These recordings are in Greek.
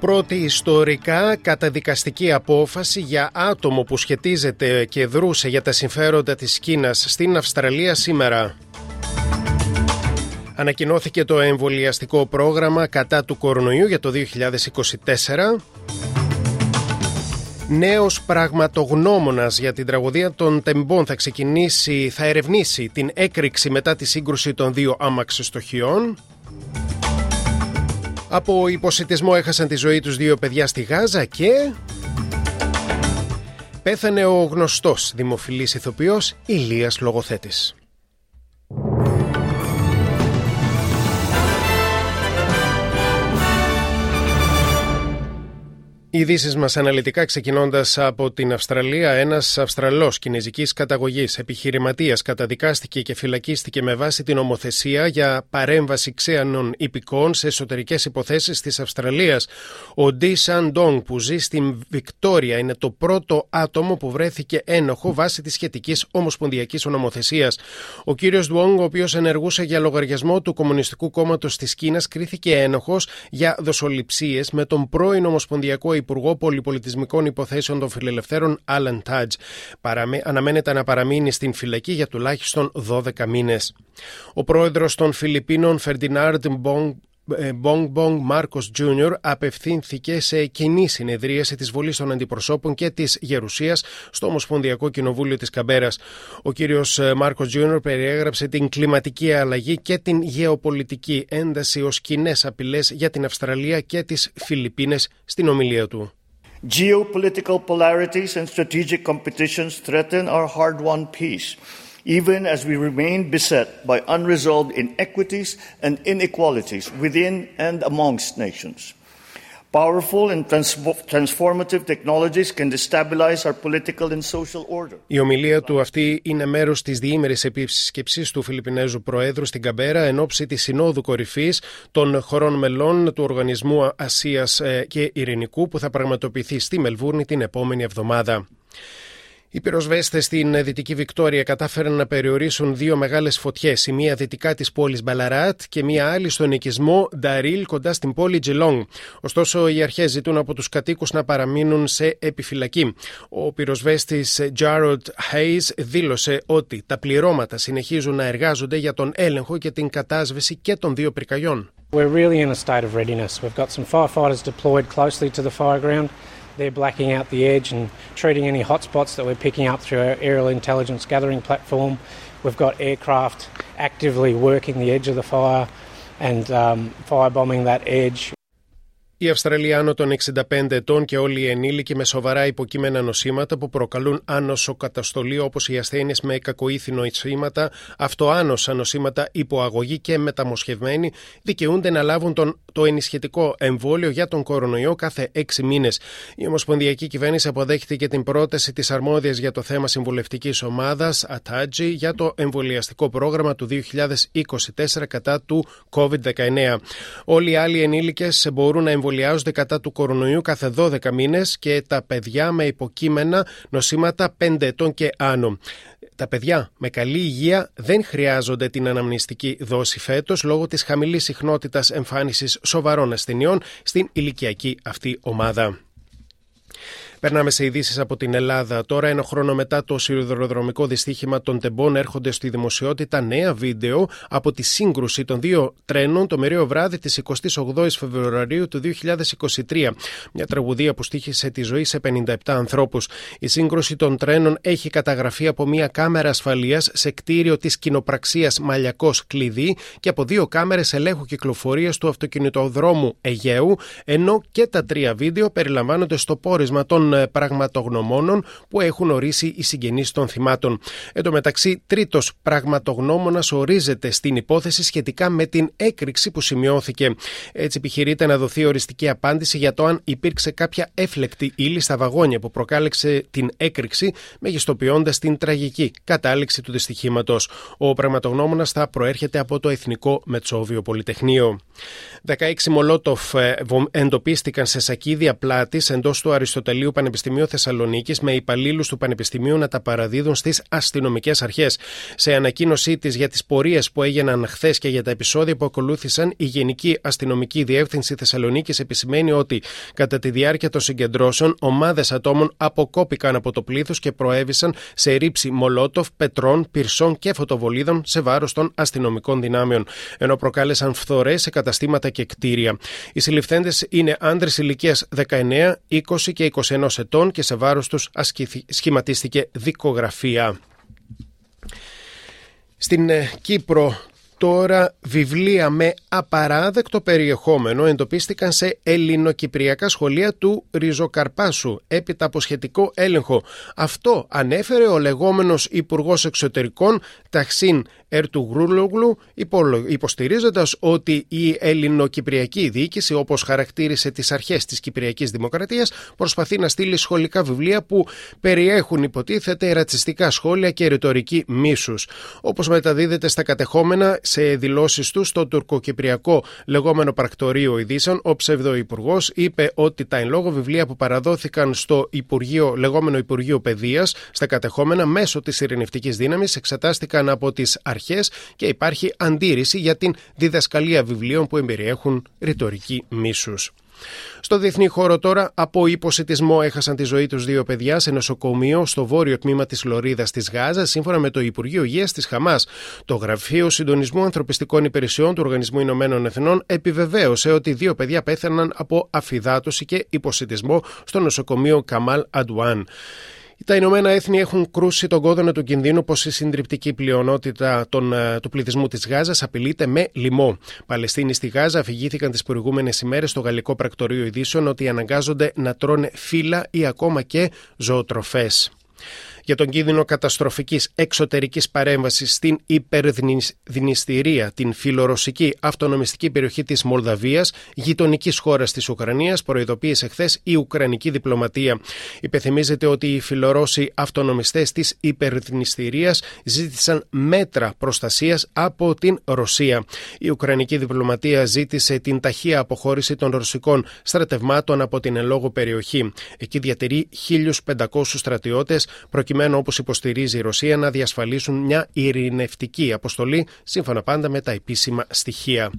Πρώτη ιστορικά καταδικαστική απόφαση για άτομο που σχετίζεται και δρούσε για τα συμφέροντα της Κίνας στην Αυστραλία σήμερα. Ανακοινώθηκε το εμβολιαστικό πρόγραμμα κατά του κορονοϊού για το 2024. Νέος πραγματογνώμονας για την τραγωδία των τεμπών θα ξεκινήσει, θα ερευνήσει την έκρηξη μετά τη σύγκρουση των δύο άμαξιστοχιών. Από υποσυτισμό έχασαν τη ζωή τους δύο παιδιά στη Γάζα και... Πέθανε ο γνωστός δημοφιλής ηθοποιός Ηλίας Λογοθέτης. Οι ειδήσεις μας αναλυτικά ξεκινώντας από την Αυστραλία. Ένας Αυστραλός κινέζικης καταγωγής επιχειρηματίας καταδικάστηκε και φυλακίστηκε με βάση την ομοθεσία για παρέμβαση ξένων υπηκών σε εσωτερικές υποθέσεις της Αυστραλίας. Ο Ντι Σαν Ντόγκ, που ζει στην Βικτόρια, είναι το πρώτο άτομο που βρέθηκε ένοχο βάσει της σχετικής ομοσπονδιακής νομοθεσία. Ο κύριος Ντουόγκ, ο οποίος ενεργούσε για λογαριασμό του Κομμουνιστικού Κόμματος της Κίνας, κρίθηκε ένοχος για δοσοληψίες με τον πρώην Ομοσπονδιακό Υπουργό Πολυπολιτισμικών Υποθέσεων των Φιλελευθέρων, Άλεν Τάτζ. Αναμένεται να παραμείνει στην φυλακή για τουλάχιστον 12 μήνες. Ο πρόεδρος των Φιλιππίνων, Φερντινάρντ Μπονγκ, Μπονγκ Μπονγκ Μάρκο Τζούνιορ απευθύνθηκε σε κοινή συνεδρίαση της Βουλής των Αντιπροσώπων και της Γερουσίας στο Ομοσπονδιακό Κοινοβούλιο της Καμπέρας. Ο κύριος ε, Μάρκο Τζούνιορ περιέγραψε την κλιματική αλλαγή και την γεωπολιτική ένταση ως κοινές απειλές για την Αυστραλία και τις Φιλιππίνες στην ομιλία του. Geopolitical polarities and strategic competitions threaten our hard-won peace. Even as we remain beset by unresolved inequities and inequalities within and amongst nations. Powerful and transformative technologies can destabilize our political and social order. Η ομιλία του αυτή είναι μέρος της διήμερης επίσκεψης του Φιλιππινέζου Προέδρου στην Καμπέρα εν ώψη της Συνόδου Κορυφής των χωρών μελών του Οργανισμού Ασίας και Ειρηνικού που θα πραγματοποιηθεί στη Μελβούρνη την επόμενη εβδομάδα. Οι πυροσβέστες στην Δυτική Βικτόρια κατάφεραν να περιορίσουν δύο μεγάλες φωτιές, η μία δυτικά της πόλης Μπαλαράτ και μία άλλη στον οικισμό Νταρίλ κοντά στην πόλη Τζιλόγκ. Ωστόσο, οι αρχές ζητούν από τους κατοίκους να παραμείνουν σε επιφυλακή. Ο πυροσβέστης Τζάροντ Hayes δήλωσε ότι τα πληρώματα συνεχίζουν να εργάζονται για τον έλεγχο και την κατάσβεση και των δύο πυρκαγιών. We're really in a state of readiness. We've got some firefighters deployed closely to the fire ground. They're blacking out the edge and treating any hotspots that we're picking up through our aerial intelligence gathering platform. We've got aircraft actively working the edge of the fire and um, firebombing that edge. Οι Αυστραλοί άνω των 65 ετών και όλοι οι ενήλικοι με σοβαρά υποκείμενα νοσήματα που προκαλούν άνοσο καταστολή όπως οι ασθένειες με κακοήθη νοσήματα, αυτοάνοσα νοσήματα υποαγωγή και μεταμοσχευμένοι δικαιούνται να λάβουν τον, το ενισχυτικό εμβόλιο για τον κορονοϊό κάθε 6 μήνες. Η Ομοσπονδιακή Κυβέρνηση αποδέχτηκε την πρόταση της αρμόδιας για το θέμα συμβουλευτικής ομάδας, ΑΤΑΤΖΙ, για το εμβολιαστικό πρόγραμμα του 2024 κατά του COVID-19. Όλοι οι άλλοι ενήλικες μπορούν να εμβολιάζονται κατά του κορονοϊού κάθε 12 μήνες και τα παιδιά με υποκείμενα νοσήματα 5 ετών και άνω. Τα παιδιά με καλή υγεία δεν χρειάζονται την αναμνηστική δόση φέτος λόγω της χαμηλής συχνότητας εμφάνισης σοβαρών ασθενειών στην ηλικιακή αυτή ομάδα. Περνάμε σε ειδήσεις από την Ελλάδα. Τώρα, ένα χρόνο μετά το σιδηροδρομικό δυστύχημα των Τεμπών, έρχονται στη δημοσιότητα νέα βίντεο από τη σύγκρουση των δύο τρένων το μερίο βράδυ της 28η Φεβρουαρίου του 2023. Μια τραγουδία που στήχησε τη ζωή σε 57 ανθρώπους. Η σύγκρουση των τρένων έχει καταγραφεί από μια κάμερα ασφαλείας σε κτίριο της κοινοπραξίας Μαλιακός Κλειδί και από δύο κάμερες ελέγχου κυκλοφορίας του αυτοκινητοδρόμου Αιγαίου, ενώ και τα τρία βίντεο περιλαμβάνονται στο πόρισμα των των ε, πραγματογνωμόνων που έχουν ορίσει οι συγγενείς των θυμάτων. Εν τω μεταξύ, τρίτος πραγματογνώμονας ορίζεται στην υπόθεση σχετικά με την έκρηξη που σημειώθηκε. Έτσι, επιχειρείται να δοθεί οριστική απάντηση για το αν υπήρξε κάποια έφλεκτη ύλη στα βαγόνια που προκάλεσε την έκρηξη, μεγιστοποιώντας την τραγική κατάληξη του δυστυχήματος. Ο πραγματογνώμονας θα προέρχεται από το Εθνικό Μετσόβιο Πολυτεχνείο. 16 Μολότοφ ε, εντοπίστηκαν σε σακίδια πλάτης εντός του Αριστοτελείου Πανεπιστημίου Θεσσαλονίκης με υπαλλήλους του Πανεπιστημίου να τα παραδίδουν στις αστυνομικές αρχές. Σε ανακοίνωσή της για τις πορείες που έγιναν χθες και για τα επεισόδια που ακολούθησαν, η Γενική Αστυνομική Διεύθυνση Θεσσαλονίκης επισημαίνει ότι κατά τη διάρκεια των συγκεντρώσεων ομάδες ατόμων αποκόπηκαν από το πλήθος και προέβησαν σε ρήψη μολότοφ, πετρών, πυρσών και φωτοβολίδων σε βάρος των αστυνομικών δυνάμεων, ενώ προκάλεσαν φθορές σε καταστήματα και κτίρια. Οι συλληφθέντες είναι άντρε ηλικίας 19, 20 και 21 ετών και σε βάρος τους σχηματίστηκε δικογραφία. Στην ε, Κύπρο Τώρα βιβλία με απαράδεκτο περιεχόμενο εντοπίστηκαν σε ελληνοκυπριακά σχολεία του Ριζοκαρπάσου έπειτα από σχετικό έλεγχο. Αυτό ανέφερε ο λεγόμενος Υπουργός Εξωτερικών Ταξίν Ερτουγρούλογλου υποστηρίζοντας ότι η ελληνοκυπριακή διοίκηση, όπως χαρακτήρισε τις αρχές της Κυπριακής Δημοκρατίας, προσπαθεί να στείλει σχολικά βιβλία που περιέχουν υποτίθεται ρατσιστικά σχόλια και ρητορική μίσους. Όπως μεταδίδεται στα κατεχόμενα σε δηλώσεις του στο τουρκοκυπριακό λεγόμενο πρακτορείο ειδήσεων, ο ψευδοϊπουργός είπε ότι τα εν λόγω βιβλία που παραδόθηκαν στο Υπουργείο, λεγόμενο Υπουργείο Παιδείας στα κατεχόμενα μέσω της ειρηνευτικής δύναμης εξετάστηκαν από τις αρχές και υπάρχει αντίρρηση για την διδασκαλία βιβλίων που εμπεριέχουν ρητορική μίσους. Στο διεθνή χώρο τώρα, από υποσυτισμό έχασαν τη ζωή τους δύο παιδιά σε νοσοκομείο στο βόρειο τμήμα της Λωρίδας της Γάζας, σύμφωνα με το Υπουργείο Υγείας της Χαμάς. Το Γραφείο Συντονισμού Ανθρωπιστικών Υπηρεσιών του Οργανισμού Ηνωμένων Εθνών επιβεβαίωσε ότι δύο παιδιά πέθαναν από αφυδάτωση και υποσυτισμό στο νοσοκομείο Καμάλ Αντουάν. Τα Ηνωμένα Έθνη έχουν κρούσει τον κόδωνα του κινδύνου πως η συντριπτική πλειονότητα των, ε, του πληθυσμού της Γάζας απειλείται με λοιμό. Παλαιστίνοι στη Γάζα αφηγήθηκαν τις προηγούμενες ημέρες στο γαλλικό πρακτορείο ειδήσεων ότι αναγκάζονται να τρώνε φύλλα ή ακόμα και ζωοτροφές για τον κίνδυνο καταστροφικής εξωτερικής παρέμβασης στην υπερδνηστηρία, την φιλορωσική αυτονομιστική περιοχή της Μολδαβίας, γειτονικής χώρας της Ουκρανίας, προειδοποίησε χθες η Ουκρανική διπλωματία. Υπενθυμίζεται ότι οι φιλορώσοι αυτονομιστές της υπερδνηστηρίας ζήτησαν μέτρα προστασίας από την Ρωσία. Η Ουκρανική διπλωματία ζήτησε την ταχεία αποχώρηση των ρωσικών στρατευμάτων από την ελόγω περιοχή. Εκεί διατηρεί 1.500 στρατιώτες προκειμένου προκειμένου όπως υποστηρίζει η Ρωσία να διασφαλίσουν μια ειρηνευτική αποστολή σύμφωνα πάντα με τα επίσημα στοιχεία.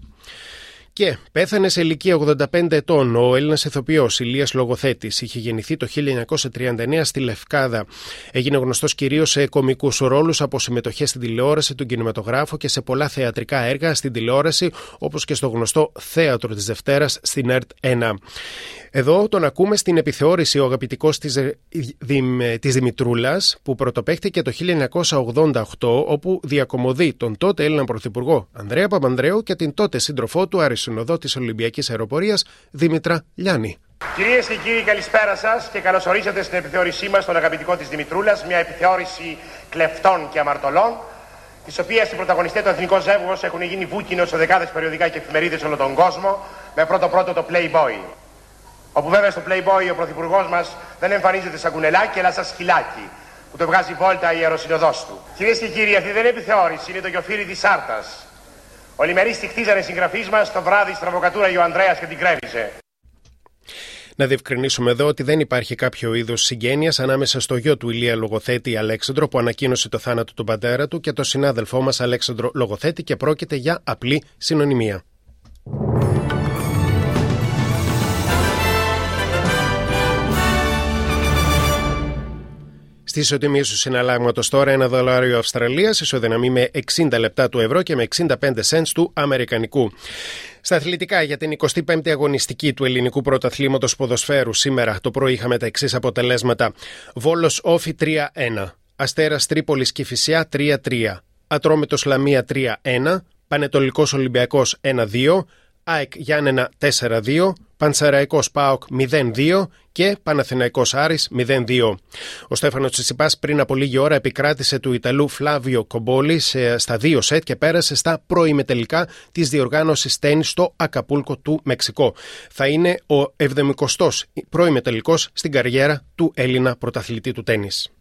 Και πέθανε σε ηλικία 85 ετών ο Έλληνας ηθοποιός Ηλίας Λογοθέτης. Είχε γεννηθεί το 1939 στη Λευκάδα. Έγινε γνωστός κυρίως σε κομικούς ρόλους από συμμετοχές στην τηλεόραση, του κινηματογράφο και σε πολλά θεατρικά έργα στην τηλεόραση, όπως και στο γνωστό Θέατρο της Δευτέρας στην ΕΡΤ 1. Εδώ τον ακούμε στην επιθεώρηση ο αγαπητικός της της Δημητρούλας, που πρωτοπαίχτηκε το 1988, όπου διακομωδεί τον τότε Έλληνα Πρωθυπουργό Ανδρέα Παπανδρέου και την τότε σύντροφό του αρισινοδό τη Ολυμπιακής Αεροπορίας Δήμητρα Λιάννη. Κυρίες και κύριοι, καλησπέρα σας και καλώς ορίσατε στην επιθεώρησή μας, τον αγαπητικό της Δημητρούλας, μια επιθεώρηση κλεφτών και αμαρτωλών, τη οποία οι πρωταγωνιστές του εθνικό ζεύγο έχουν γίνει βούκινος σε δεκάδες περιοδικά και εφημερίδες όλο τον κόσμο, με πρώτο-πρώτο το Playboy. Όπου βέβαια στο Playboy ο πρωθυπουργός μας δεν εμφανίζεται σαν κουνελάκι, αλλά σαν σκυλάκι, που το βγάζει βόλτα η αεροσυνοδός του. Κυρίες και κύριοι, αυτή δεν είναι επιθεώρηση, είναι το γιοφύρι της Άρτα. Ολιμερεί τη χτίζανε συγγραφείς μας το βράδυ στραβοκατούρα ο Ανδρέας και την κρέβησε. Να διευκρινίσουμε εδώ ότι δεν υπάρχει κάποιο είδος συγγένειας ανάμεσα στο γιο του Ηλία Λογοθέτη Αλέξανδρο που ανακοίνωσε το θάνατο του πατέρα του και το συνάδελφό μας Αλέξανδρο Λογοθέτη και πρόκειται για απλή συνωνυμία. Στι ισοτιμίε του συναλλάγματος τώρα, ένα δολάριο Αυστραλίας ισοδυναμεί με 60 λεπτά του ευρώ και με 65 cents του Αμερικανικού. Στα αθλητικά για την 25η αγωνιστική του ελληνικού πρωταθλήματος ποδοσφαίρου σήμερα το πρωί είχαμε τα εξής αποτελέσματα. Βόλος Όφη 3-1. Αστέρας Τρίπολης Κυφυσιά 3-3. Ατρόμητος Λαμία 3-1. Πανετολικός Ολυμπιακός 1-2. ΑΕΚ Γιάννενα 4-2, Πανσεραϊκός ΠΑΟΚ 0-2 και Παναθηναϊκός Άρης 0-2. Ο Στέφανος Τσιτσιπάς πριν από λίγη ώρα επικράτησε του Ιταλού Φλάβιο Κομπόλη στα δύο σετ και πέρασε στα προημετελικά της διοργάνωσης τέννη στο Ακαπούλκο του Μεξικό. Θα είναι ο 70ος προημετελικός στην καριέρα του Έλληνα πρωταθλητή του τέννις.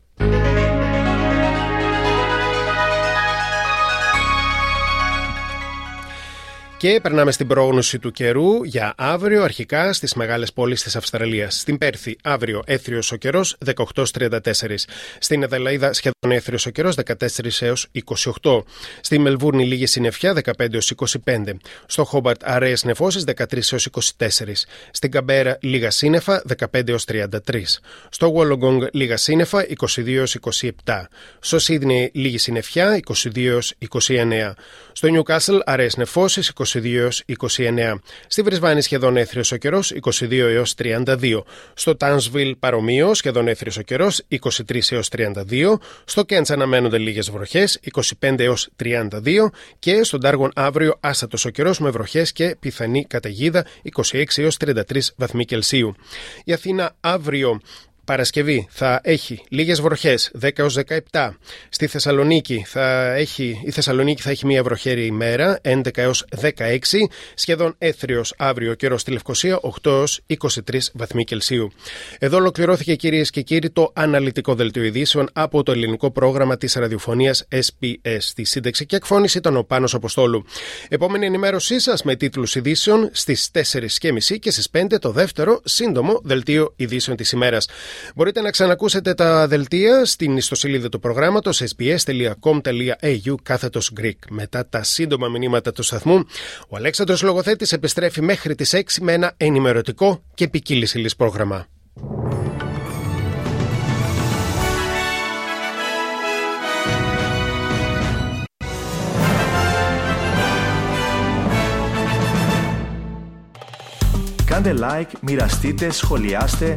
Και περνάμε στην πρόγνωση του καιρού για αύριο, αρχικά στις μεγάλες πόλεις της Αυστραλίας. Στην Πέρθη, αύριο έθριος ο καιρός 18-34. Στην Εδελαίδα, σχεδόν έθριος ο καιρός 14 έως 28. Στη Μελβούρνη, λίγη συννεφιά 15 έως 25. Στο Χόμπαρτ, αραιές νεφώσεις 13 έως 24. Στην Καμπέρα, λίγα σύννεφα 15 έως 33. Στο Βόλογκονγκ, λίγα σύννεφα 22 έως 27. Στο Σίδνεϊ, λίγη συννεφιά 22 έως 29. Στο Νιουκάσλ, αραιές νεφώσεις 22 έως 29. Στη Βρισβάνη σχεδόν έθριος ο καιρός 22 έως 32. Στο Τάνσβιλ παρομοίως σχεδόν έθριος ο καιρός 23 έως 32. Στο Κέντς αναμένονται λίγες βροχές 25 έως 32. Και στον Τάργον αύριο άστατος ο καιρός με βροχές και πιθανή καταιγίδα 26 έως 33 βαθμοί Κελσίου. Η Αθήνα αύριο Παρασκευή θα έχει λίγες βροχές 10 έως 17. Στη Θεσσαλονίκη θα έχει, η Θεσσαλονίκη θα έχει μια βροχέρη ημέρα 11 έως 16. Σχεδόν έθριος αύριο καιρός στη Λευκοσία 8 έως 23 βαθμοί Κελσίου. Εδώ ολοκληρώθηκε κυρίες και κύριοι το αναλυτικό δελτίο ειδήσεων από το ελληνικό πρόγραμμα της ραδιοφωνίας SPS. Στη σύνταξη και εκφώνηση ήταν ο Πάνος Αποστόλου. Επόμενη ενημέρωσή σας με τίτλους ειδήσεων στις 4.30 και στις 5 το δεύτερο σύντομο δελτίο ειδήσεων της ημέρας. Μπορείτε να ξανακούσετε τα δελτία στην ιστοσελίδα του προγράμματος sbs.com.au κάθετος Greek. Μετά τα σύντομα μηνύματα του σταθμού, ο Αλέξανδρος Λογοθέτης επιστρέφει μέχρι τις 6 με ένα ενημερωτικό και ποικίλης πρόγραμμα. Κάντε like, μοιραστείτε, σχολιάστε,